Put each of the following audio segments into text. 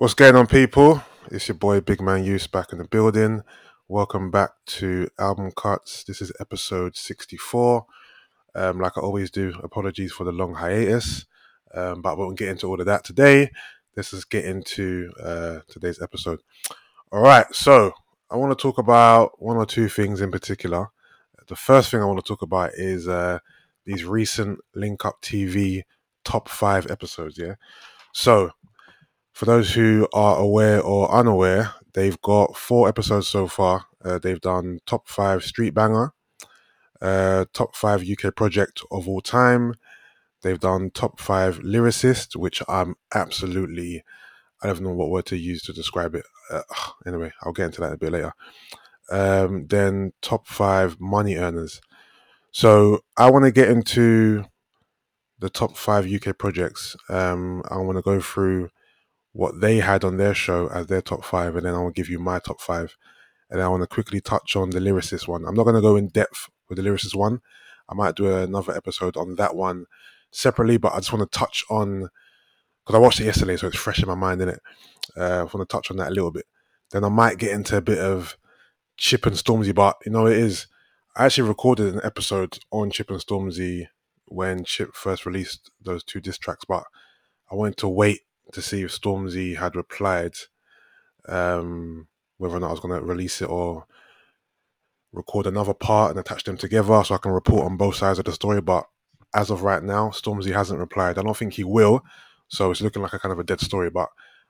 What's going on, people? It's your boy Big Man Use back in the building. Welcome back to Album Cuts. This is episode 64. Um, like I always do, apologies for the long hiatus, um, but we won't get into all of that today. Let's just get into uh, today's episode. All right, so I want to talk about one or two things in particular. The first thing I want to talk about is uh, these recent Link Up TV top five episodes. Yeah, so for those who are aware or unaware, they've got four episodes so far. Uh, they've done top five street banger, uh, top five UK project of all time. They've done top five lyricist, which I'm absolutely, I don't know what word to use to describe it. Uh, anyway, I'll get into that a bit later. Um, then top five money earners. So I want to get into the top five UK projects. Um, I want to go through what they had on their show as their top five, and then I will give you my top five. And I want to quickly touch on the lyricist one. I'm not going to go in depth with the lyricist one. I might do another episode on that one separately, but I just want to touch on because I watched it yesterday, so it's fresh in my mind, in it. Uh, I want to touch on that a little bit. Then I might get into a bit of Chip and Stormzy, but you know it is. I actually recorded an episode on Chip and Stormzy when Chip first released those two diss tracks, but I wanted to wait to see if Stormzy had replied, um, whether or not I was going to release it or record another part and attach them together so I can report on both sides of the story. But as of right now, Stormzy hasn't replied. I don't think he will, so it's looking like a kind of a dead story. But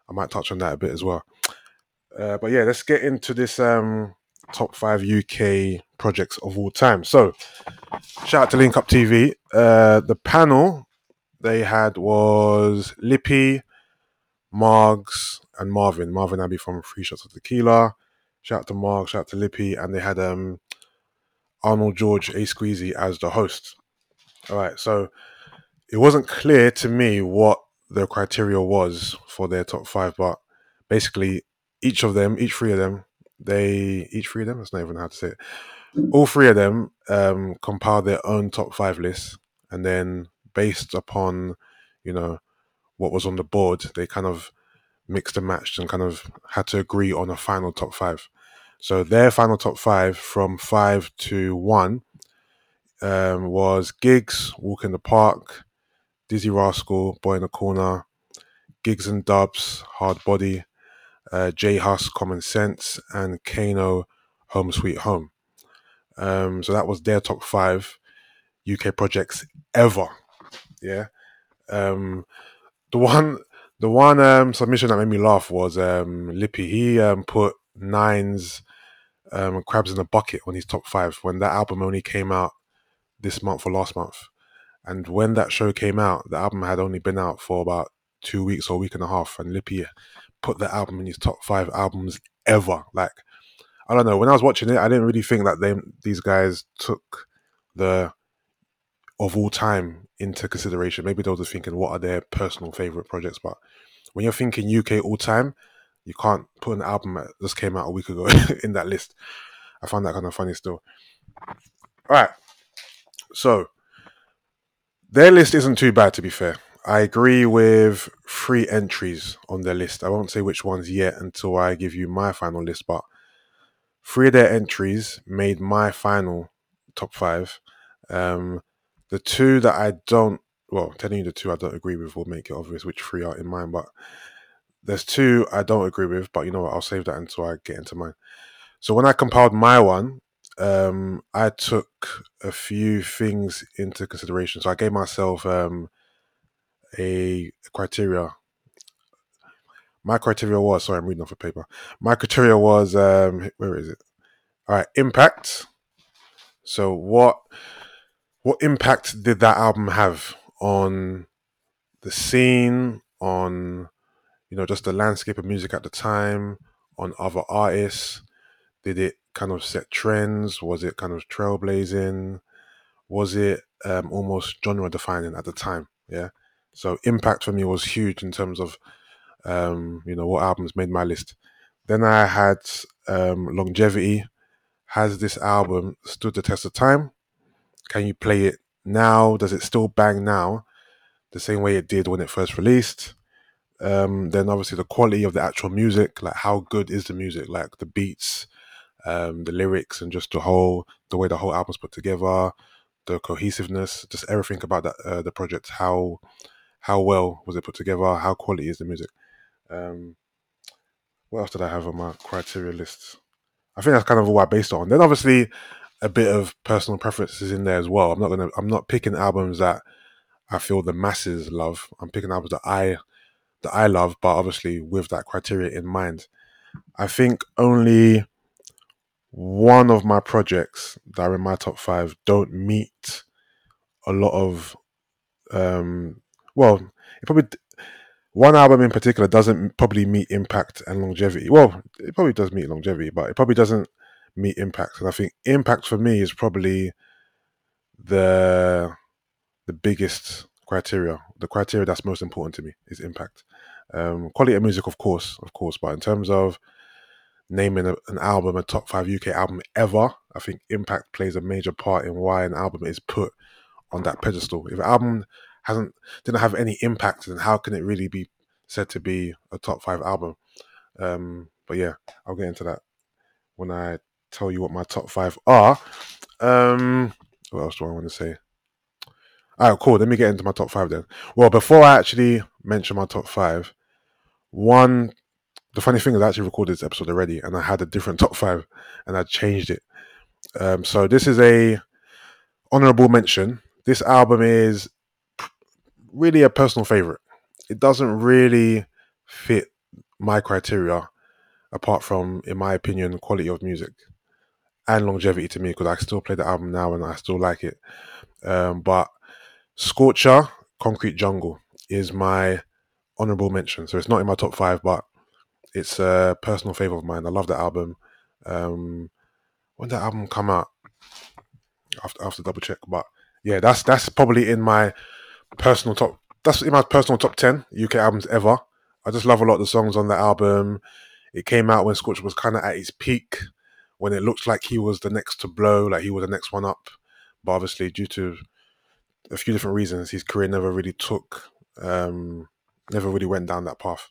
I might touch on that a bit as well. Uh, but yeah, let's get into this um, top five UK projects of all time. So, shout out to Link Up TV. Uh, the panel they had was Lippy, Margs and Marvin. Marvin Abbey from Three Shots of Tequila. Shout out to Marg, shout out to Lippy, and they had um Arnold George A Squeezy as the host. All right, so it wasn't clear to me what the criteria was for their top five, but basically each of them, each three of them, they each three of them. That's not even how to say it. All three of them um, compiled their own top five lists, and then based upon you know what was on the board, they kind of mixed and matched and kind of had to agree on a final top five. So their final top five from five to one um, was Giggs, Walk in the Park, Dizzee Rascal, Boy in the Corner, Giggs and Dubs, Hard Body, uh, J Hus, Common Sense, and Kano, Home Sweet Home. Um, so that was their top five UK projects ever. Yeah. Um, the one the one um, submission that made me laugh was um, Lippy. He um, put Nines um, Crabs in a Bucket on his top five when that album only came out this month or last month. And when that show came out, the album had only been out for about two weeks or a week and a half. And Lippy put the album in his top five albums ever. Like, I don't know. When I was watching it, I didn't really think that they these guys took the of all time into consideration. Maybe they were just thinking, what are their personal favorite projects? But when you're thinking UK all time, you can't put an album that just came out a week ago in that list. I find that kind of funny still. All right. So their list isn't too bad, to be fair. I agree with three entries on their list. I won't say which ones yet until I give you my final list, but three of their entries made my final top five. Um, the two that I don't, well, telling you the two I don't agree with will make it obvious which three are in mine. But there's two I don't agree with, but you know what? I'll save that until I get into mine. So when I compiled my one, um, I took a few things into consideration. So I gave myself um, a criteria. My criteria was sorry, I'm reading off a paper. My criteria was um, where is it? All right, impact. So what what impact did that album have on the scene, on you know just the landscape of music at the time, on other artists? Did it kind of set trends? Was it kind of trailblazing? Was it um, almost genre defining at the time? Yeah. So impact for me was huge in terms of um, you know what albums made my list. Then I had um, longevity. Has this album stood the test of time? Can you play it now? Does it still bang now the same way it did when it first released? Um, then obviously the quality of the actual music, like how good is the music, like the beats, um, the lyrics, and just the whole the way the whole album's put together, the cohesiveness, just everything about that uh, the project. How how well was it put together? How quality is the music? Um, what else did I have on my criteria list? I think that's kind of all I based on. Then obviously a bit of personal preferences in there as well. I'm not gonna I'm not picking albums that I feel the masses love. I'm picking albums that I that I love, but obviously with that criteria in mind. I think only one of my projects that are in my top five don't meet a lot of um well it probably one album in particular doesn't probably meet impact and longevity well it probably does meet longevity but it probably doesn't meet impact and i think impact for me is probably the the biggest criteria the criteria that's most important to me is impact. Um quality of music of course of course but in terms of naming a, an album a top five uk album ever i think impact plays a major part in why an album is put on that pedestal. If an album hasn't didn't have any impact then how can it really be said to be a top five album? Um but yeah i'll get into that when i tell you what my top five are um what else do i want to say all right, cool. Let me get into my top five then. Well, before I actually mention my top five, one, the funny thing is I actually recorded this episode already and I had a different top five and I changed it. Um, so this is a honorable mention. This album is really a personal favorite. It doesn't really fit my criteria apart from, in my opinion, quality of music and longevity to me because I still play the album now and I still like it. Um, but Scorcher, Concrete Jungle is my honorable mention. So it's not in my top five, but it's a personal favorite of mine. I love that album. Um, when that album come out? After after double check, but yeah, that's that's probably in my personal top. That's in my personal top ten UK albums ever. I just love a lot of the songs on that album. It came out when Scorcher was kind of at his peak, when it looked like he was the next to blow, like he was the next one up. But obviously, due to a few different reasons, his career never really took, um, never really went down that path.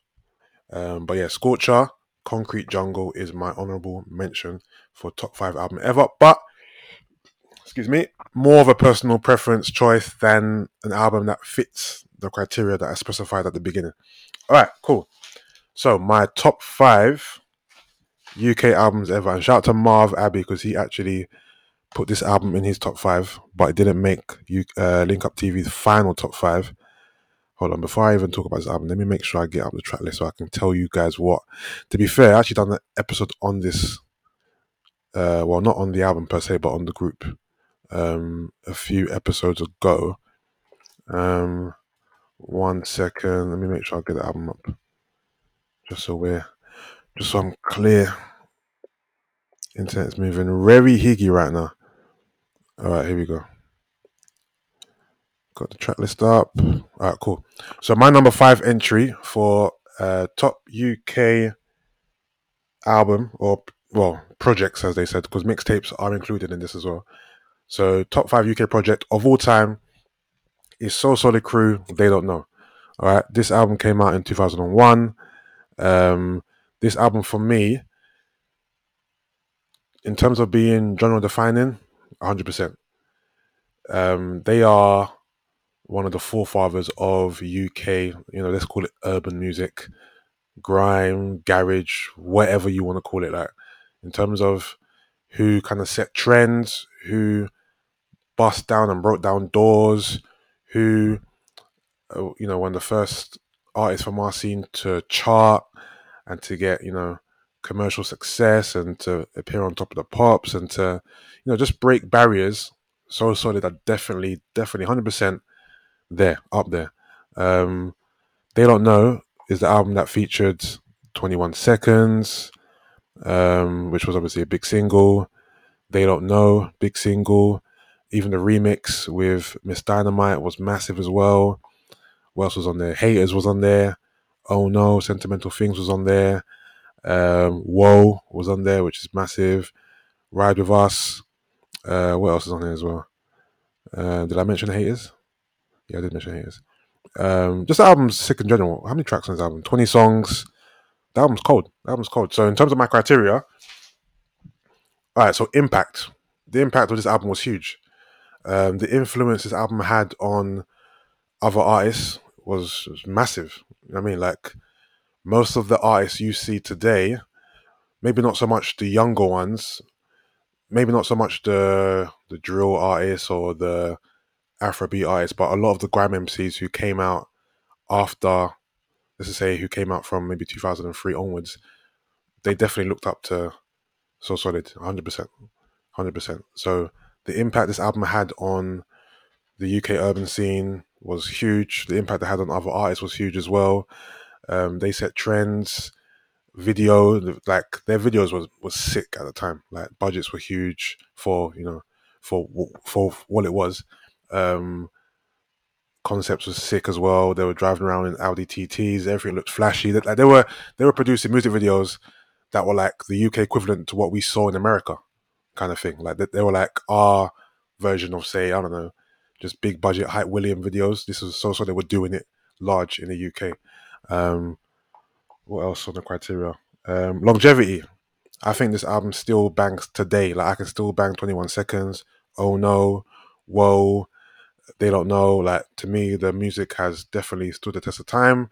Um, but yeah, Scorcher, Concrete Jungle is my honorable mention for top five album ever. But excuse me, more of a personal preference choice than an album that fits the criteria that I specified at the beginning. All right, cool. So my top five UK albums ever, and shout out to Marv Abbey because he actually put this album in his top five, but it didn't make you uh, Link Up TV's final top five. Hold on, before I even talk about this album, let me make sure I get up the track list so I can tell you guys what. To be fair, I actually done an episode on this. Uh, well, not on the album per se, but on the group. Um, a few episodes ago. Um, one second, let me make sure I get the album up, just so we're, just so I'm clear. Internet's moving very higgy right now. All right, here we go. Got the track list up. All right, cool. So my number five entry for uh, top UK album or well projects, as they said, because mixtapes are included in this as well. So top five UK project of all time is So Solid Crew. They don't know. All right, this album came out in two thousand and one. Um, this album for me, in terms of being genre defining, hundred percent. Um, they are one of the forefathers of UK, you know, let's call it urban music, grime, garage, whatever you want to call it, like in terms of who kind of set trends, who bust down and broke down doors, who, uh, you know, one of the first artists from our scene to chart and to get, you know, commercial success and to appear on top of the pops and to, you know, just break barriers. So solid that definitely, definitely, 100% there, up there. Um, they Don't Know is the album that featured 21 Seconds, um, which was obviously a big single. They Don't Know, big single. Even the remix with Ms Dynamite was massive as well. What else was on there? Haters was on there. Oh No, Sentimental Things was on there. Um, Whoa was on there, which is massive. Ride With Us. Uh, what else is on there as well? Uh, did I mention Haters? Yeah, I did mention haters. Um, just the album's sick in general. How many tracks on this album? Twenty songs. The album's cold. The album's cold. So in terms of my criteria, all right. So impact. The impact of this album was huge. Um, the influence this album had on other artists was, was massive. You know I mean, like most of the artists you see today, maybe not so much the younger ones, maybe not so much the the drill artists or the Afrobeat artists, but a lot of the grime MCs who came out after, let's say, who came out from maybe 2003 onwards, they definitely looked up to So Solid, 100%. 100%. So the impact this album had on the UK urban scene was huge. The impact it had on other artists was huge as well. Um, they set trends. Video, like their videos was was sick at the time. Like budgets were huge for you know for for what it was. Um, concepts was sick as well. They were driving around in Audi TTs. Everything looked flashy. Like they were they were producing music videos that were like the UK equivalent to what we saw in America, kind of thing. Like they, they were like our version of say I don't know, just big budget Hype William videos. This was so so they were doing it large in the UK. Um, what else on the criteria? Um, longevity. I think this album still bangs today. Like I can still bang 21 seconds. Oh no, whoa, they don't know. Like to me, the music has definitely stood the test of time.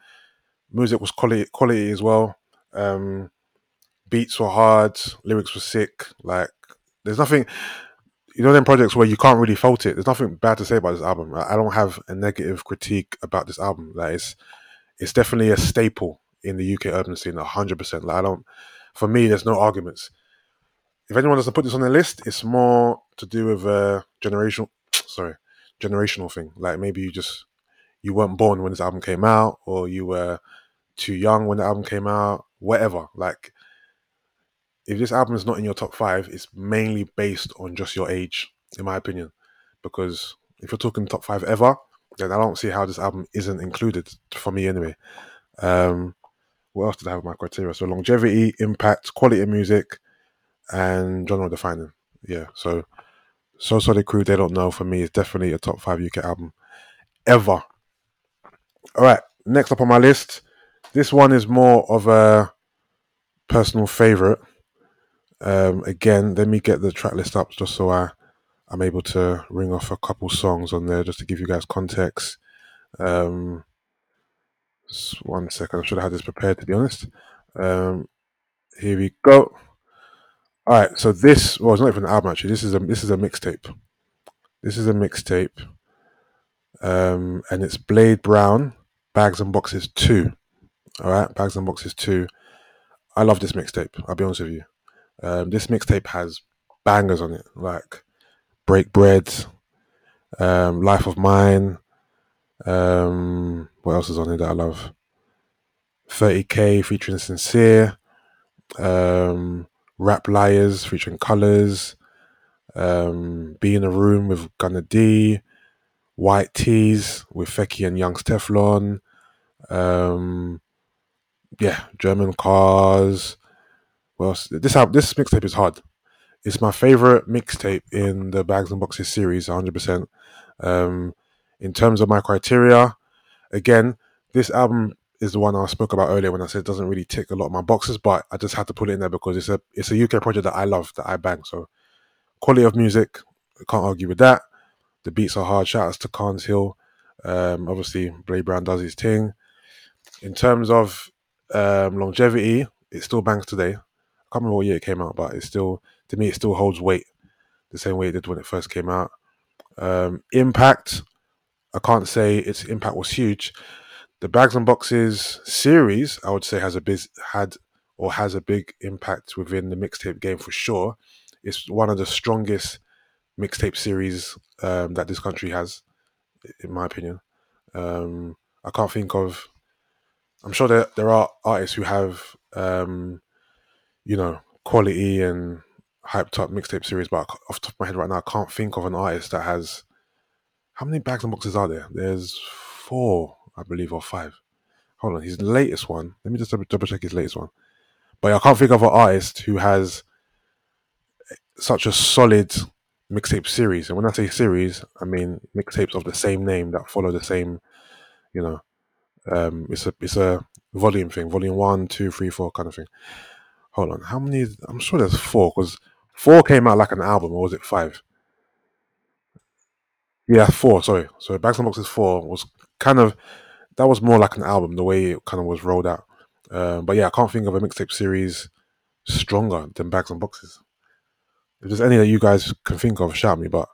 Music was quality, quality as well. Um, beats were hard, lyrics were sick. Like there's nothing, you know, them projects where you can't really fault it. There's nothing bad to say about this album. I don't have a negative critique about this album. Like it's, it's definitely a staple in the UK urban scene, hundred percent. Like I don't, for me, there's no arguments. If anyone doesn't put this on their list, it's more to do with a generational, sorry, generational thing. Like maybe you just you weren't born when this album came out, or you were too young when the album came out, whatever. Like if this album is not in your top five, it's mainly based on just your age, in my opinion. Because if you're talking top five ever, then I don't see how this album isn't included for me anyway. Um, what else did I have my criteria? So longevity, impact, quality of music, and genre defining. Yeah, so So Solid Crew, they don't know for me is definitely a top five UK album ever. All right, next up on my list, this one is more of a personal favorite. Um, again, let me get the track list up just so I I'm able to ring off a couple songs on there just to give you guys context. Um, one second, I should have had this prepared to be honest. Um, here we go. All right, so this well, it's not even an album actually. This is a this is a mixtape. This is a mixtape, um, and it's Blade Brown, Bags and Boxes Two. All right, Bags and Boxes Two. I love this mixtape. I'll be honest with you. Um, this mixtape has bangers on it, like Break Bread, um, Life of Mine. Um, what else is on it that I love? 30k featuring Sincere. Um, Rap Liars featuring Colors. Um, Be in a Room with Gunna D. White Tees with Fekky and Young's Teflon. Um, yeah, German Cars. Well, this this mixtape is hard. It's my favorite mixtape in the Bags and Boxes series, 100%. Um, in terms of my criteria, again, this album is the one I spoke about earlier when I said it doesn't really tick a lot of my boxes, but I just had to put it in there because it's a it's a UK project that I love, that I bang. So quality of music, can't argue with that. The beats are hard. Shout outs to Carns Hill. Um, obviously, Blade Brown does his thing. In terms of um, longevity, it still bangs today. I can't remember what year it came out, but it's still to me it still holds weight the same way it did when it first came out. Um, impact, I can't say its impact was huge. The Bags and Boxes series, I would say, has a biz had or has a big impact within the mixtape game for sure. It's one of the strongest mixtape series um, that this country has, in my opinion. Um, I can't think of. I'm sure there there are artists who have, um, you know, quality and hyped up mixtape series, but off the top of my head right now, I can't think of an artist that has. How many bags and boxes are there? There's four, I believe, or five. Hold on, his latest one. Let me just double check his latest one. But I can't think of an artist who has such a solid mixtape series. And when I say series, I mean mixtapes of the same name that follow the same, you know, um, it's a it's a volume thing, volume one, two, three, four kind of thing. Hold on, how many? I'm sure there's four because four came out like an album, or was it five? Yeah, four. Sorry, so Bags and Boxes four was kind of that was more like an album, the way it kind of was rolled out. Um, but yeah, I can't think of a mixtape series stronger than Bags and Boxes. If there's any that you guys can think of, shout me. But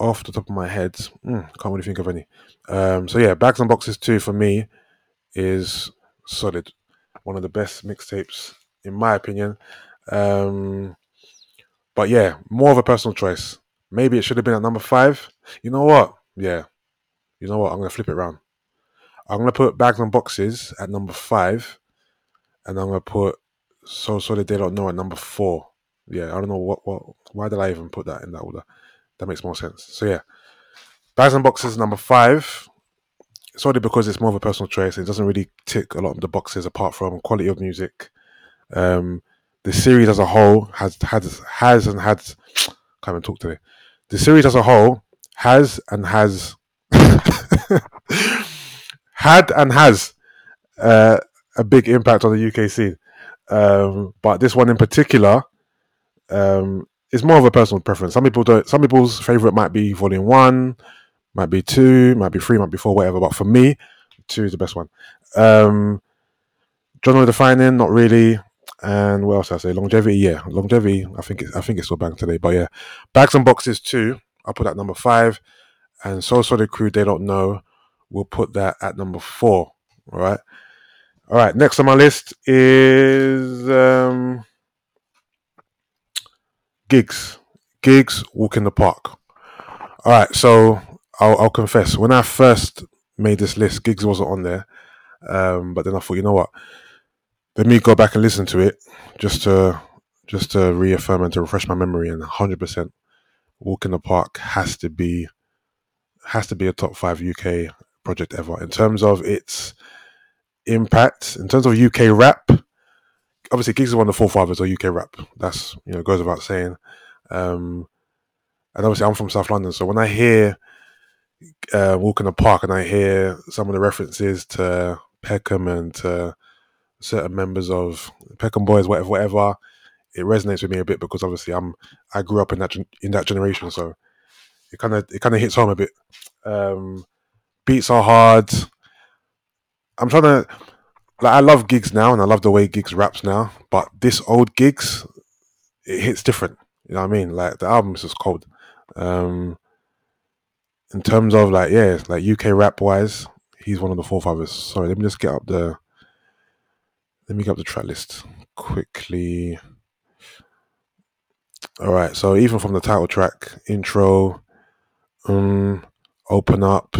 off the top of my head, mm, can't really think of any. Um, so yeah, Bags and Boxes two for me is solid. One of the best mixtapes in my opinion. Um, but yeah, more of a personal choice. Maybe it should have been at number five. You know what? Yeah. You know what? I'm gonna flip it around. I'm gonna put bags and boxes at number five, and I'm gonna put so solid they don't know at number four. Yeah, I don't know what what why did I even put that in that order? That makes more sense. So yeah, bags and boxes number five. Solely because it's more of a personal choice. It doesn't really tick a lot of the boxes apart from quality of music. Um, the series as a whole has has has and had can't even talk today. The series as a whole has and has had and has uh, a big impact on the UK scene. Um, but this one in particular um, is more of a personal preference. Some people don't. Some people's favorite might be Volume One, might be two, might be three, might be four, whatever. But for me, two is the best one. Um, genre defining, not really. And what else I say? Longevity, yeah, longevity. I think it, I think it's still bang today. But yeah, bags and boxes too. I'll put that number five. And So Solid Crew, they don't know. We'll put that at number four. All right. All right. Next on my list is um, gigs. Giggs walk in the park. All right. So I'll, I'll confess, when I first made this list, Giggs wasn't on there. Um, but then I thought, you know what? Let me go back and listen to it just to just to reaffirm and to refresh my memory. And 100%, Walk in the Park has to be has to be a top five UK project ever in terms of its impact, in terms of UK rap. Obviously, Giggs is one of the forefathers of UK rap. That's you know goes without saying. Um, and obviously, I'm from South London, so when I hear uh, Walk in the Park and I hear some of the references to Peckham and to certain members of Peckham Boys, whatever, whatever, it resonates with me a bit because obviously I'm I grew up in that in that generation, so it kind of it kind of hits home a bit. Um, beats are hard. I'm trying to like I love Giggs now, and I love the way Giggs raps now. But this old Giggs it hits different. You know what I mean? Like the album is just cold. Um, in terms of like yeah, like UK rap wise, he's one of the forefathers. Sorry, let me just get up the let me get up the track list quickly. All right, so even from the title track, intro, um, open up,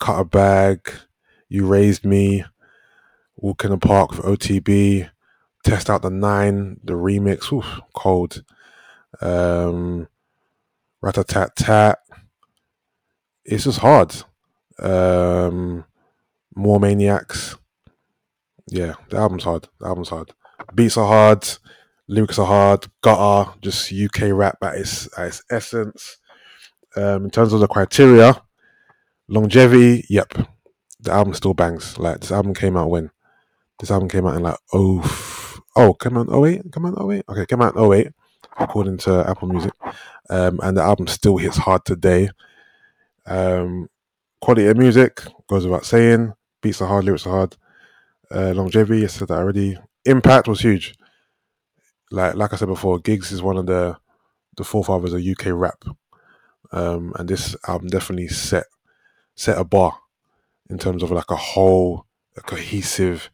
cut a bag, you raised me, walk in the park with OTB, test out the nine, the remix, oof, cold. Um, rat a tat tat. It's just hard. Um, more maniacs. Yeah, the album's hard. The album's hard. Beats are hard. Lyrics are hard. Gutter, just UK rap at its at its essence. Um, in terms of the criteria, longevity, yep, the album still bangs. Like this album came out when? This album came out in like oh oh come on oh eight come on oh eight okay come out in 08 according to Apple Music, um, and the album still hits hard today. Um, quality of music goes without saying. Beats are hard, lyrics are hard. Uh, longevity, I said that already. Impact was huge. Like like I said before, Giggs is one of the the forefathers of UK rap, um, and this album definitely set set a bar in terms of like a whole a cohesive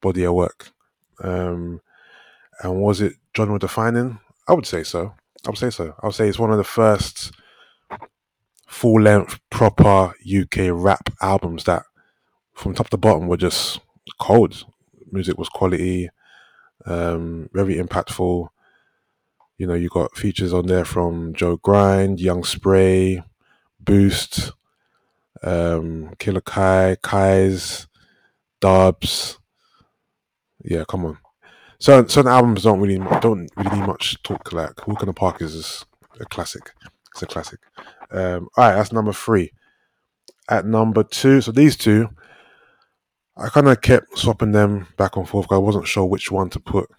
body of work. Um, and was it genre defining? I would say so. I would say so. I would say it's one of the first full length proper UK rap albums that from top to bottom were just cold. Music was quality, um, very impactful. You know, you got features on there from Joe Grind, Young Spray, Boost, um, Killer Kai, Kai's, Dubs. Yeah, come on. So certain albums don't really don't really need much talk. Like Walk in the Park is a classic. It's a classic. Um, all right, that's number three. at number two, so these two, I kind of kept swapping them back and forth I wasn't sure which one to put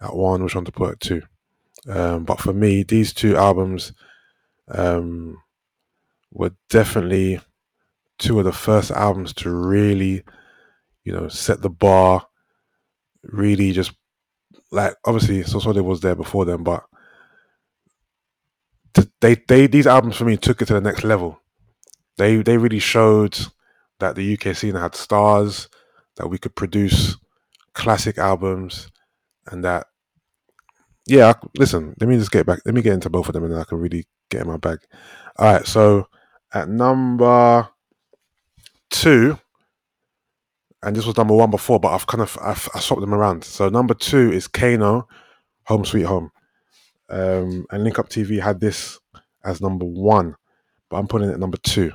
at one, which one to put at two. Um, but for me, these two albums um, were definitely two of the first albums to really, you know, set the bar. Really, just like obviously, So Solid was there before them, but they they these albums for me took it to the next level. They they really showed that the UK scene had stars, that we could produce classic albums, and that yeah, listen, let me just get back. Let me get into both of them, and then I can really get in my bag. All right, so at number two, and this was number one before, but I've kind of I've, I swapped them around. So number two is Kano, Home Sweet Home, um, and Link Up TV had this as number one, but I'm putting it number two.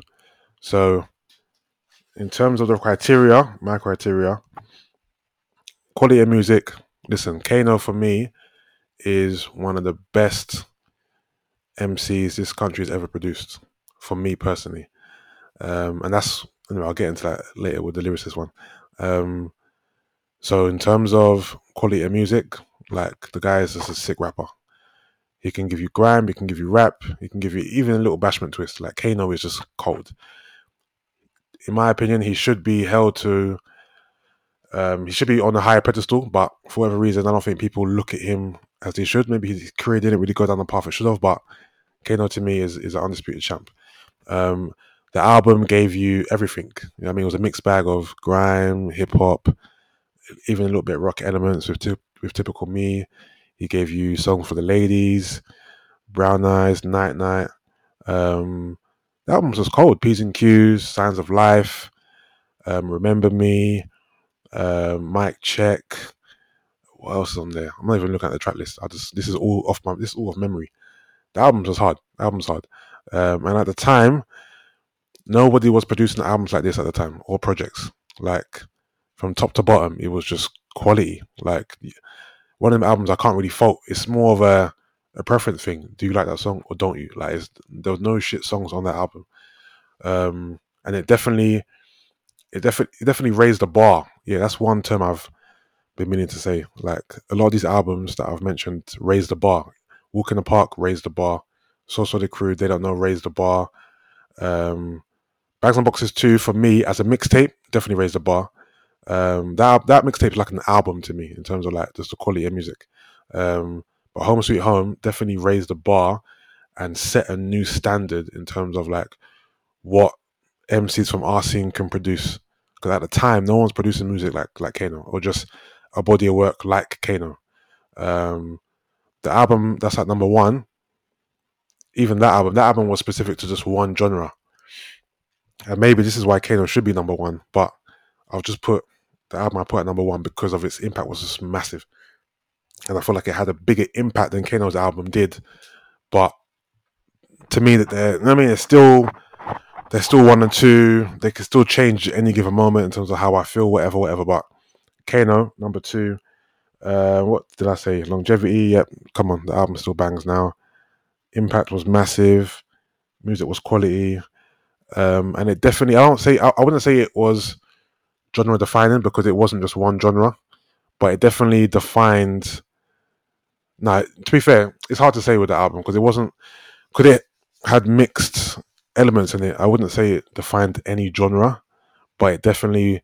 So in terms of the criteria, my criteria, quality of music. Listen, Kano for me is one of the best MCs this country has ever produced. For me personally, um, and that's know, I'll get into that later with the lyricist one. Um, so in terms of quality of music, like the guy is just a sick rapper. He can give you grime, he can give you rap, he can give you even a little bashment twist. Like Kano is just cold. In my opinion, he should be held to um, he should be on a higher pedestal, but for whatever reason, I don't think people look at him as they should. Maybe his career didn't really go down the path it should have, but Kano to me is, is an undisputed champ. Um, the album gave you everything. You know I mean, it was a mixed bag of grime, hip hop, even a little bit rock elements with t- with typical me. He gave you songs for the ladies, Brown Eyes, Night Night. Um, the album was cold. P's and Q's, Signs of Life, um, Remember Me, uh, Mic Check. What else is on there? I'm not even looking at the track list. I just this is all off my this is all of memory. The album's was hard. The album's hard. Um, and at the time, nobody was producing albums like this at the time or projects. Like from top to bottom, it was just quality. Like one of the albums I can't really fault. It's more of a a preference thing. Do you like that song or don't you? Like there was no shit songs on that album. Um, and it definitely it definitely it definitely raised the bar. Yeah, that's one term I've been meaning to say. Like a lot of these albums that I've mentioned raised the bar. Walk in the Park raised the bar. So Solid Crew, they don't know, raised the bar. Um, Bags and Boxes 2 for me as a mixtape definitely raised the bar. Um, that that mixtape is like an album to me in terms of like just the quality of music. Um, but Home Sweet Home definitely raised the bar and set a new standard in terms of like what MCs from our scene can produce. Because at the time, no one's producing music like like Kano or just a body of work like Kano. Um, the album that's at number one, even that album, that album was specific to just one genre. And maybe this is why Kano should be number one, but I'll just put the album I put at number one because of its impact was just massive. And I feel like it had a bigger impact than Kano's album did. But to me, that they're, I mean, it's still they're still one and two. They can still change at any given moment in terms of how I feel, whatever, whatever. But Kano, number two. Uh, what did I say? Longevity. Yep. Come on, the album still bangs now. Impact was massive. Music was quality. Um, and it definitely, I don't say, I, I wouldn't say it was genre defining because it wasn't just one genre, but it definitely defined. Now, to be fair, it's hard to say with the album because it wasn't. Could it had mixed elements in it? I wouldn't say it defined any genre, but it definitely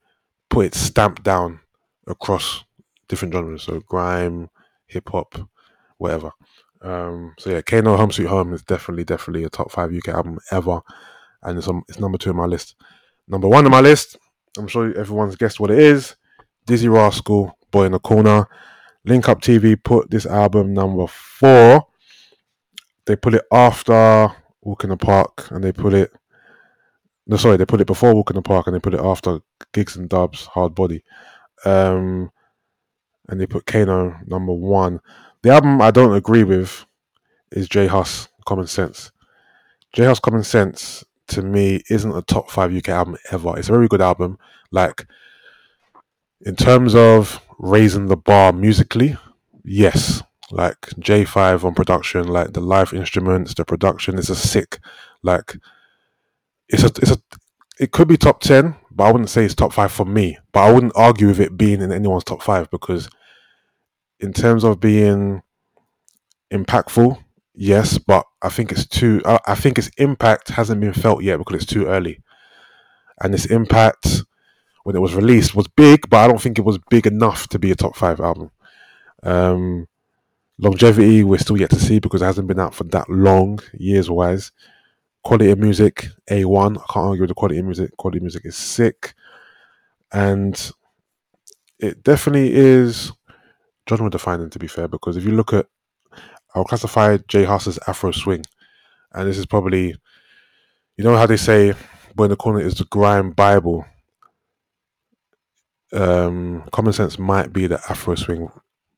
put its stamp down across different genres. So grime, hip hop, whatever. Um, so yeah, Kano Home Sweet Home is definitely, definitely a top five UK album ever, and it's on, it's number two on my list. Number one on my list, I'm sure everyone's guessed what it is. Dizzee Rascal, Boy in the Corner. Link Up TV put this album number four. They put it after Walk in the Park, and they put it. No, sorry, they put it before Walk in the Park, and they put it after Giggs and Dubs, Hard Body. Um, and they put Kano number one. The album I don't agree with is J Hus Common Sense. J Hus Common Sense to me isn't a top five UK album ever. It's a very good album. Like in terms of raising the bar musically, yes. Like Jae5 on production, like the live instruments, the production is a sick. Like it's a it's a it could be top ten, but I wouldn't say it's top five for me. But I wouldn't argue with it being in anyone's top five because, in terms of being impactful, yes, but I think it's too. I, I think its impact hasn't been felt yet because it's too early, and its impact when it was released was big, but I don't think it was big enough to be a top five album. Um, longevity, we're still yet to see because it hasn't been out for that long, years wise. Quality of music, A1. I can't argue with the quality of music. Quality of music is sick. And it definitely is genre defining, to be fair, because if you look at, I'll classify J Hus's Afro Swing. And this is probably, you know how they say, when the corner is the grime Bible um, Common Sense might be the Afro Swing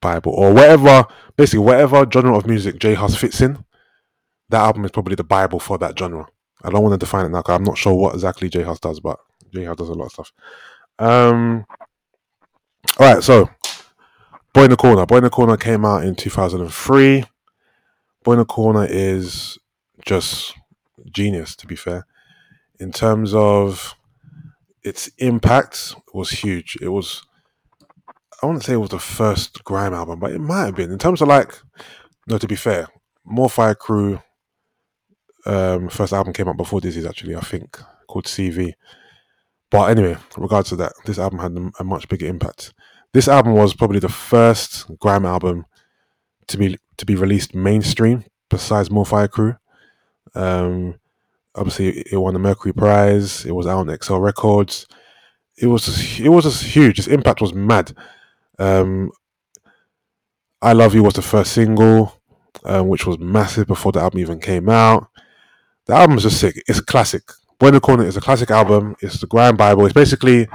Bible or whatever, basically whatever genre of music J Hus fits in. That album is probably the Bible for that genre. I don't want to define it now because I'm not sure what exactly J Hus does, but J Hus does a lot of stuff. Um, all right, so Boy in the Corner. Boy in the Corner came out in 2003. Boy in the Corner is just genius, to be fair. In terms of its impact was huge. It was I wouldn't say it was the first grime album, but it might have been. In terms of like no, to be fair, More Fire Crew um first album came out before Dizzee's actually, I think, called CV. But anyway, regards to that, this album had a much bigger impact. This album was probably the first grime album to be to be released mainstream besides More Fire Crew. Um, obviously it won the Mercury Prize. It was out on XL Records. It was just, it was just huge. Its impact was mad. Um, I Love You was the first single, um, which was massive before the album even came out. The album is just sick. It's a classic. The Corner is a classic album. It's the Grime Bible. It's basically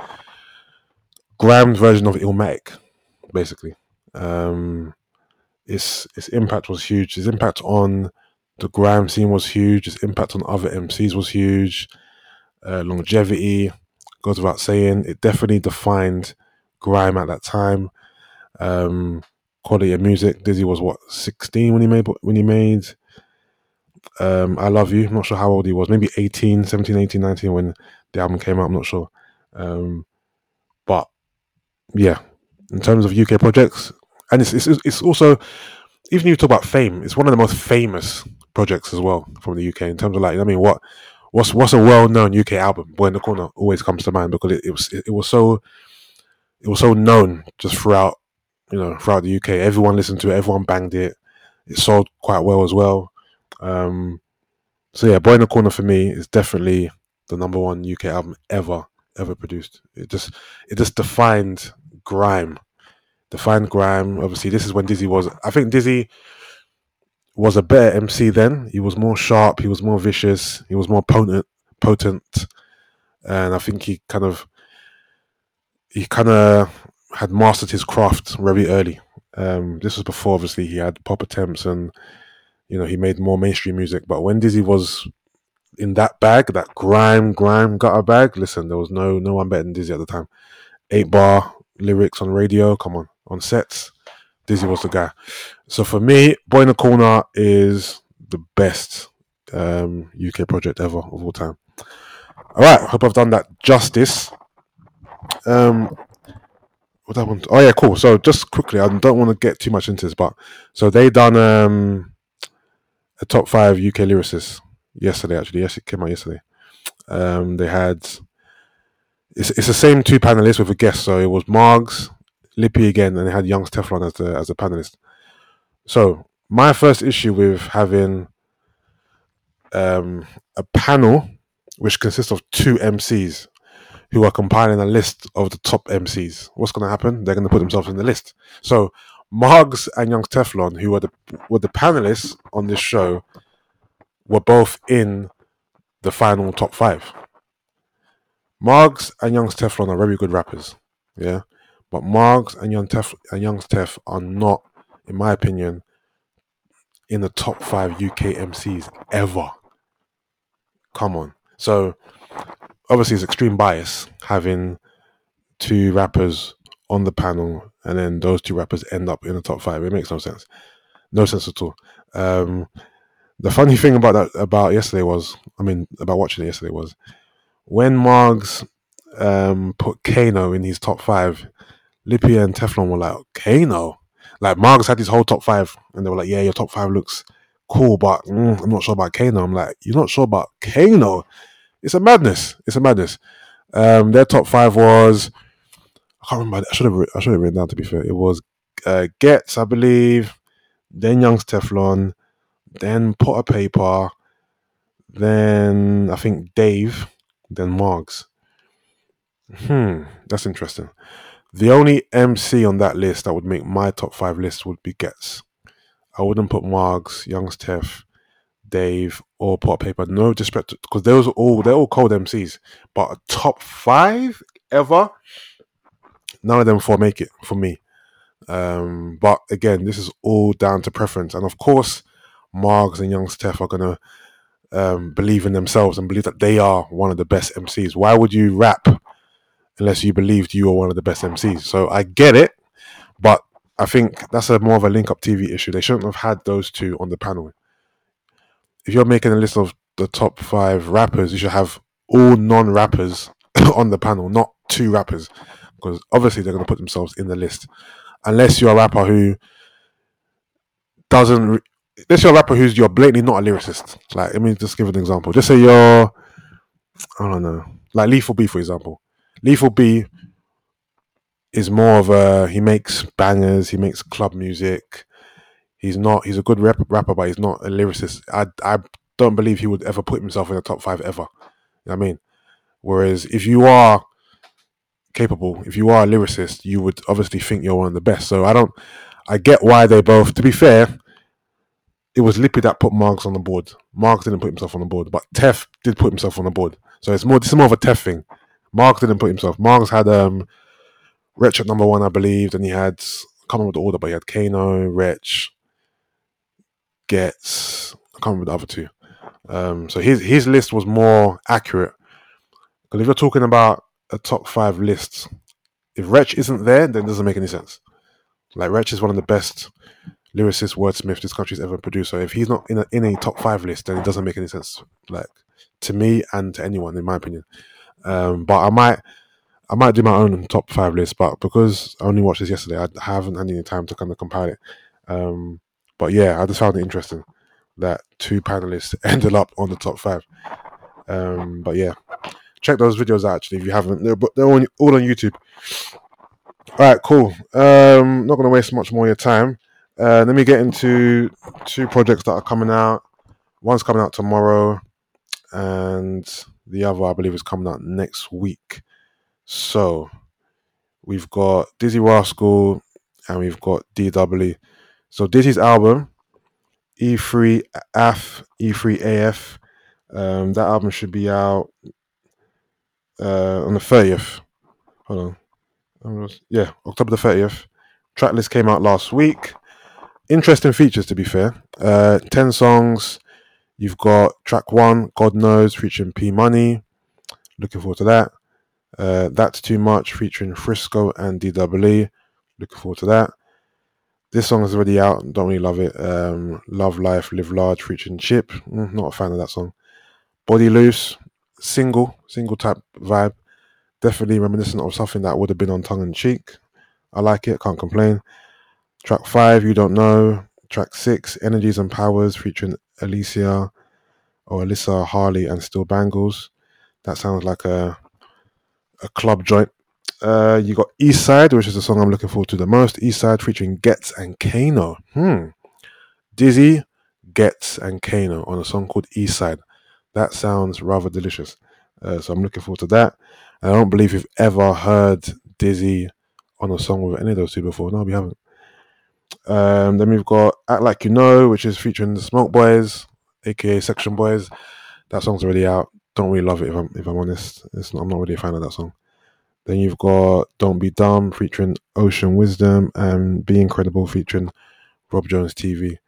Grime's version of Illmatic, basically. Um, its its impact was huge. Its impact on the grime scene was huge. Its impact on other MCs was huge. Uh, longevity goes without saying. It definitely defined grime at that time. Um, quality of music. Dizzee was what sixteen when he made when he made. Um, I love you. I'm not sure how old he was. Maybe 18, 17, 18, 19 when the album came out. I'm not sure. Um, but yeah, in terms of UK projects, and it's, it's it's also even if you talk about fame, it's one of the most famous projects as well from the UK in terms of like I mean what what's what's a well known UK album? Boy in the Corner always comes to mind because it, it was it, it, was so it was so known just throughout you know throughout the UK. Everyone listened to it, everyone banged it. It sold quite well as well. Um, so yeah, Boy in the Corner for me is definitely the number one UK album ever ever produced. It just it just defined grime, defined grime. Obviously, this is when Dizzee was. I think Dizzee was a better MC then. He was more sharp. He was more vicious. He was more potent. Potent, and I think he kind of he kind of had mastered his craft very early. Um, this was before, obviously, he had pop attempts and you know he made more mainstream music. But when Dizzee was in that bag, that grime, grime gutter bag, listen, there was no no one better than Dizzee at the time. Eight bar lyrics on radio, come on, on sets. Dizzee was the guy. So for me, Boy in the Corner is the best um, UK project ever of all time. All right, hope I've done that justice. Um, what want? Oh yeah, cool. So just quickly, I don't want to get too much into this, but so they done um, a top five UK lyricists yesterday. Actually, yes, it came out yesterday. Um, they had it's it's the same two panelists with a guest. So it was Margs, Lippy again, and they had Young's Teflon as the as a panelist. So my first issue with having um, a panel which consists of two MCs who are compiling a list of the top MCs. What's going to happen? They're going to put themselves in the list. So Margs and Young Teflon, who were the were the panelists on this show, were both in the final top five. Margs and Young Teflon are very good rappers. Yeah. But Margs and Young Tef and Young Tef are not, in my opinion, in the top five UK MCs ever. Come on. So obviously it's extreme bias having two rappers on the panel and then those two rappers end up in the top five. It makes no sense. No sense at all. Um, the funny thing about that about yesterday was, I mean, about watching it yesterday was when Margs um, put Kano in his top five, Lippy and Teflon were like, Kano? Like Margs had his whole top five, and they were like, yeah, your top five looks cool, but mm, I'm not sure about Kano. I'm like, you're not sure about Kano? It's a madness. It's a madness. Um, their top five was I can't remember. I should have I should have written down. To be fair, it was uh, Ghetts, I believe, then Young's Teflon, then Potter Payper, then I think Dave, then Margs. Hmm, that's interesting. The only MC on that list that would make my top five list would be Ghetts. I wouldn't put Margs, Young's Tef, Dave, or Pot Payper. No disrespect, because those are all they're all cold MCs. But a top five ever, none of them four make it for me. Um, but again, this is all down to preference, and of course, Margs and Young's Tef are gonna um, believe in themselves and believe that they are one of the best MCs. Why would you rap unless you believed you were one of the best MCs? So I get it, but I think that's a more of a link up TV issue. They shouldn't have had those two on the panel. If you're making a list of the top five rappers, you should have all non rappers on the panel, not two rappers, because obviously they're going to put themselves in the list. Unless you're a rapper who doesn't, unless you're a rapper who's you're blatantly not a lyricist. Like, let me just give an example. Just say you're, I don't know, like Lethal B, for example. Lethal B is more of a he makes bangers, he makes club music. He's not he's a good rap, rapper, but he's not a lyricist. I I don't believe he would ever put himself in the top five ever. You know I mean? Whereas if you are capable, if you are a lyricist, you would obviously think you're one of the best. So I don't I get why they both to be fair, it was Lippy that put Margs on the board. Margs didn't put himself on the board, but Tef did put himself on the board. So it's more this is more of a Tef thing. Margs didn't put himself. Margs had um Wretch at number one, I believe. Then he had, I can't remember the order, but he had Kano, Wretch, Ghetts. I can't remember the other two. Um, so his his list was more accurate. Because if you're talking about a top five list, if Wretch isn't there, then it doesn't make any sense. Like Wretch is one of the best lyricists, wordsmith this country's ever produced. So if he's not in a, in a top five list, then it doesn't make any sense. Like to me and to anyone, in my opinion. Um, but I might I might do my own top five list, but because I only watched this yesterday, I haven't had any time to kind of compile it. Um, but yeah, I just found it interesting that two panelists ended up on the top five. Um, but yeah, check those videos out actually if you haven't. They're, they're all, all on YouTube. All right, cool. Um, not going to waste much more of your time. Uh, let me get into two projects that are coming out. One's coming out tomorrow, and the other, I believe, is coming out next week. So we've got Dizzee Rascal and we've got DW. So Dizzee's album, E3 AF, E3 AF, um, that album should be out uh, on the 30th. Hold on. Yeah, October the 30th. Tracklist came out last week. Interesting features, to be fair. Uh, 10 songs. You've got track one, God Knows, featuring P Money. Looking forward to that. Uh, That's Too Much featuring Frisco and DWE. Looking forward to that. This song is already out. Don't really love it. Um, love Life, Live Large featuring Chip. Mm, not a fan of that song. Body Loose, single, single type vibe. Definitely reminiscent of something that would have been on Tongue n' Cheek. I like it, can't complain. Track five, You Don't Know. Track six, Energies and Powers featuring Alicia or Alyssa Harley and Still Bangles. That sounds like a a club joint. Uh, you got East Side, which is the song I'm looking forward to the most. East Side featuring Ghetts and Kano. Hmm. Dizzee, Ghetts, and Kano on a song called East Side. That sounds rather delicious. Uh, so I'm looking forward to that. I don't believe you've ever heard Dizzee on a song with any of those two before. No, we haven't. Um, then we've got Act Like You Know, which is featuring the Smoke Boys, aka Section Boys. That song's already out don't really love it if I'm if I'm honest. Not, I'm not really a fan of that song. Then you've got Don't Be Dumb featuring Ocean Wisdom and Be Incredible featuring Rob Jones TV.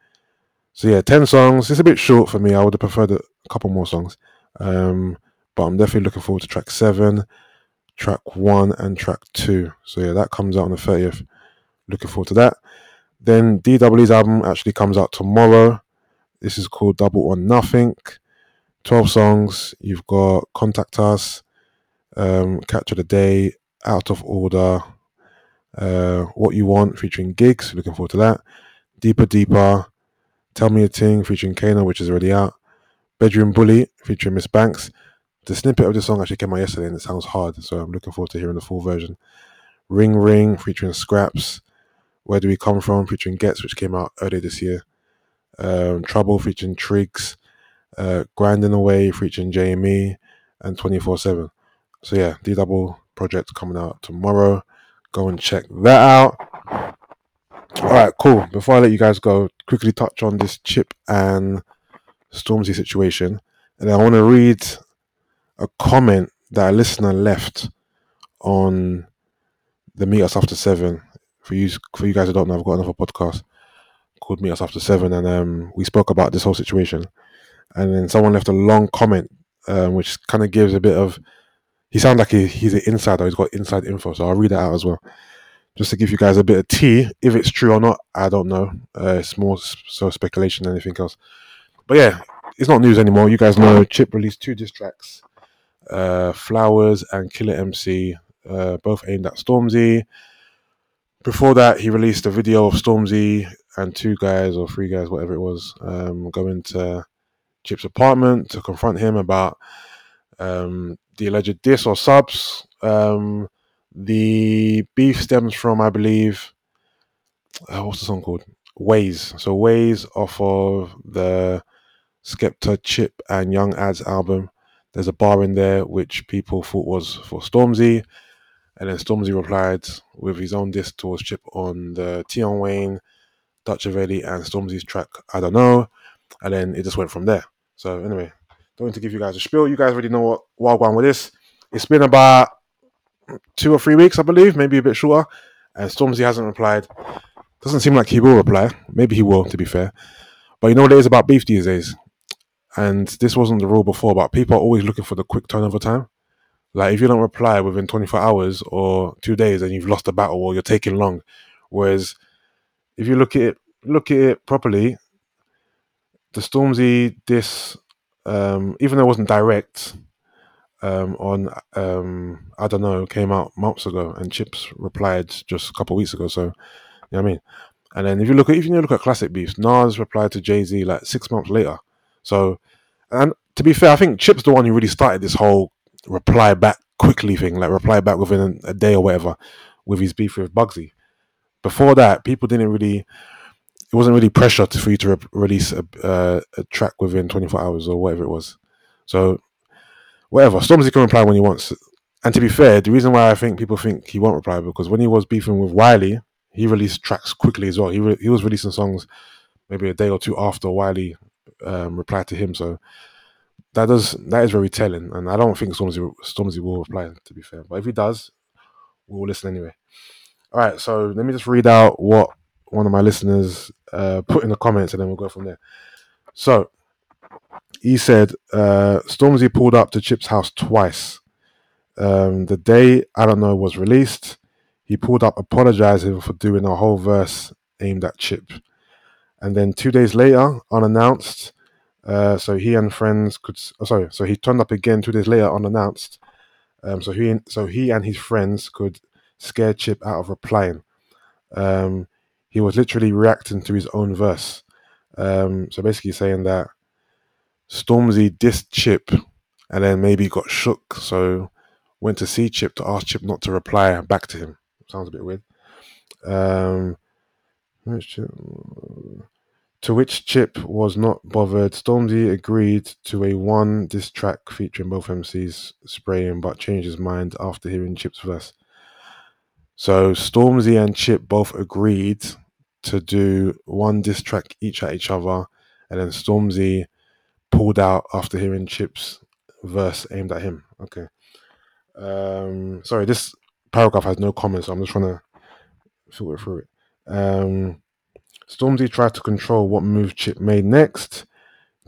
So yeah, ten songs. It's a bit short for me. I would have preferred a couple more songs. Um, but I'm definitely looking forward to track seven, track one, and track two. So yeah, that comes out on the 30th. Looking forward to that. Then DWE's album actually comes out tomorrow. This is called Double or Nothing. 12 songs. You've got Contact Us, um, Catch of the Day, Out of Order, uh, What You Want featuring Giggs, looking forward to that. Deeper Deeper, Tell Me a Ting featuring Kano, which is already out. Bedroom Bully featuring Miss Banks. The snippet of the song actually came out yesterday and it sounds hard, so I'm looking forward to hearing the full version. Ring Ring featuring Skrapz. Where Do We Come From featuring Ghetts, which came out earlier this year. Um, Trouble featuring Triggs. Uh, Grinding Away featuring JME and 24 7. So yeah, D double project coming out tomorrow. Go and check that out. All right, cool. Before I let you guys go, quickly touch on this Chip and Stormzy situation, and I want to read a comment that a listener left on the Meet Us After Seven. For you, for you guys who don't know, I've got another podcast called Meet Us After Seven, and um, we spoke about this whole situation. And then someone left a long comment, um, which kind of gives a bit of. He sounds like he, he's an insider. He's got inside info, so I'll read that out as well, just to give you guys a bit of tea. If it's true or not, I don't know. Uh, it's more so speculation than anything else. But yeah, it's not news anymore. You guys know Chip released two diss tracks, uh, Flowers and Killer MC, uh, both aimed at Stormzy. Before that, he released a video of Stormzy and two guys or three guys, whatever it was, um, going to Chip's apartment to confront him about um, the alleged diss or subs. Um, the beef stems from, I believe, uh, what's the song called? Ways. So Ways off of the Skepta, Chip, and Young Adz album. There's a bar in there which people thought was for Stormzy. And then Stormzy replied with his own diss towards Chip on the Tion Wayne, Dutchavelli, and Stormzy's track, I Don't Know. And then it just went from there. So, anyway, don't need to give you guys a spiel. You guys already know what Wild with this. It's been about two or three weeks, I believe, maybe a bit shorter. And Stormzy hasn't replied. Doesn't seem like he will reply. Maybe he will, to be fair. But you know what it is about beef these days? And this wasn't the rule before, but people are always looking for the quick turnover time. Like if you don't reply within 24 hours or two days, then you've lost the battle or you're taking long. Whereas if you look at it, look at it properly, the Stormzy this, um, even though it wasn't direct, um, on um, I don't know, came out months ago, and Chips replied just a couple weeks ago. So, you know what I mean. And then if you look at even you look at classic beefs, Nas replied to Jay Z like six months later. So, and to be fair, I think Chip's the one who really started this whole reply back quickly thing, like reply back within a day or whatever, with his beef with Bugzy. Before that, people didn't really. It wasn't really pressure to, for you to re- release a, uh, a track within 24 hours or whatever it was. So, whatever. Stormzy can reply when he wants. And to be fair, the reason why I think people think he won't reply because when he was beefing with Wiley, he released tracks quickly as well. He re- he was releasing songs maybe a day or two after Wiley um, replied to him. So that does that is very telling, and I don't think Stormzy Stormzy will reply. To be fair, but if he does, we'll listen anyway. All right, so let me just read out what one of my listeners uh, put in the comments, and then we'll go from there. So he said uh, Stormzy pulled up to Chip's house twice. Um, the day I don't know was released, he pulled up apologizing for doing a whole verse aimed at Chip, and then two days later, unannounced uh, so he and friends could. Oh, sorry, so he turned up again two days later unannounced. Um, so he so he and his friends could scare Chip out of replying. Um, he was literally reacting to his own verse. Um, so basically saying that Stormzy dissed Chip and then maybe got shook. So went to see Chip to ask Chip not to reply back to him. Sounds a bit weird. Um, to which Chip was not bothered. Stormzy agreed to a one diss track featuring both MCs spraying, but changed his mind after hearing Chip's verse. So Stormzy and Chip both agreed to do one diss track each at each other, and then Stormzy pulled out after hearing Chip's verse aimed at him. Okay. Um, sorry, this paragraph has no comments, so I'm just trying to filter through it. Um, Stormzy tried to control what move Chip made next.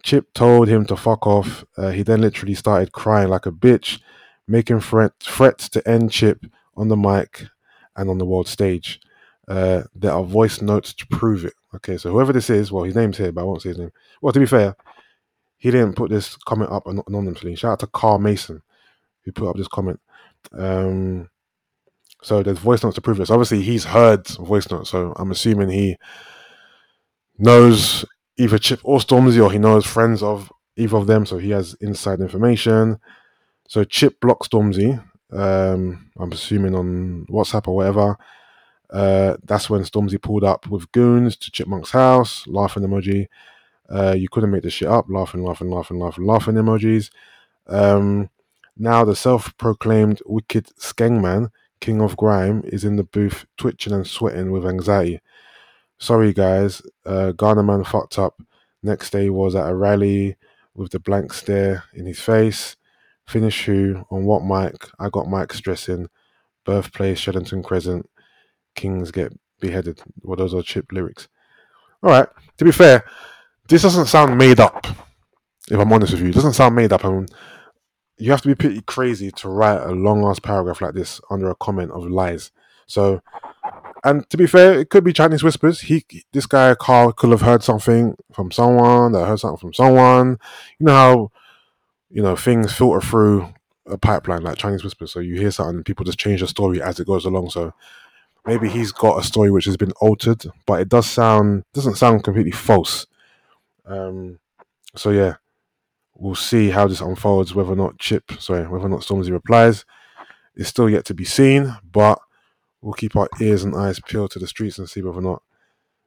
Chip told him to fuck off. Uh, he then literally started crying like a bitch, making threat, threats to end Chip on the mic and on the world stage. Uh, there are voice notes to prove it. Okay, so whoever this is, well, his name's here, but I won't say his name. Well, to be fair, he didn't put this comment up anonymously. Shout out to Carl Mason, who put up this comment. Um, so there's voice notes to prove this. Obviously, he's heard voice notes, so I'm assuming he knows either Chip or Stormzy, or he knows friends of either of them, so he has inside information. So Chip blocks Stormzy. Um, I'm assuming on WhatsApp or whatever. Uh, that's when Stormzy pulled up with goons to Chipmunk's house, laughing emoji. Uh, you couldn't make this shit up, laughing, laughing, laughing, laughing, laughing emojis. Um, now the self-proclaimed wicked skengman, king of grime, is in the booth, twitching and sweating with anxiety. Sorry guys, uh, Ghana man fucked up. Next day was at a rally with the blank stare in his face. Finish who on what mic? I got Mike stressing. Birthplace Sheddenton Crescent. Kings get beheaded. Well, those are chip lyrics. All right. To be fair, this doesn't sound made up. If I'm honest with you, it doesn't sound made up. I mean, you have to be pretty crazy to write a long ass paragraph like this under a comment of lies. So, and to be fair, it could be Chinese whispers. He, this guy Carl, could have heard something from someone that heard something from someone. You know how, you know, things filter through a pipeline like Chinese whispers. So you hear something, people just change the story as it goes along. So maybe he's got a story which has been altered, but it does sound doesn't sound completely false. Um, so yeah, we'll see how this unfolds. Whether or not Chip, sorry, whether or not Stormzy replies, is still yet to be seen. But we'll keep our ears and eyes peeled to the streets and see whether or not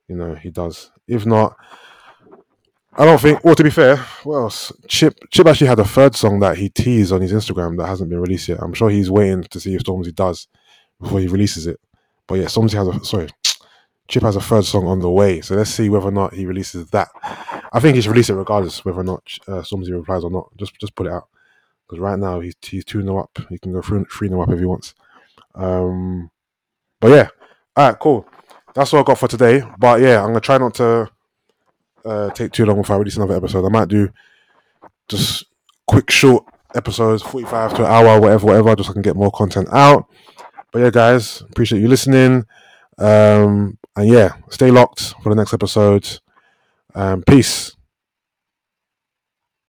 you know he does. If not. I don't think. Well, to be fair, what else? Chip Chip actually had a third song that he teased on his Instagram that hasn't been released yet. I'm sure he's waiting to see if Stormzy does before he releases it. But yeah, Stormzy has a sorry, Chip has a third song on the way. So let's see whether or not he releases that. I think he should release it regardless whether or not uh, Stormzy replies or not. Just just put it out because right now he's he's two no up. He can go three three no up if he wants. Um, but yeah, all right, cool. That's all I got for today. But yeah, I'm gonna try not to uh, take too long before I release another episode. I might do just quick, short episodes, 45 to an hour, whatever, whatever, just so I can get more content out. But yeah, guys, appreciate you listening. Um, and yeah, stay locked for the next episode. Um, peace.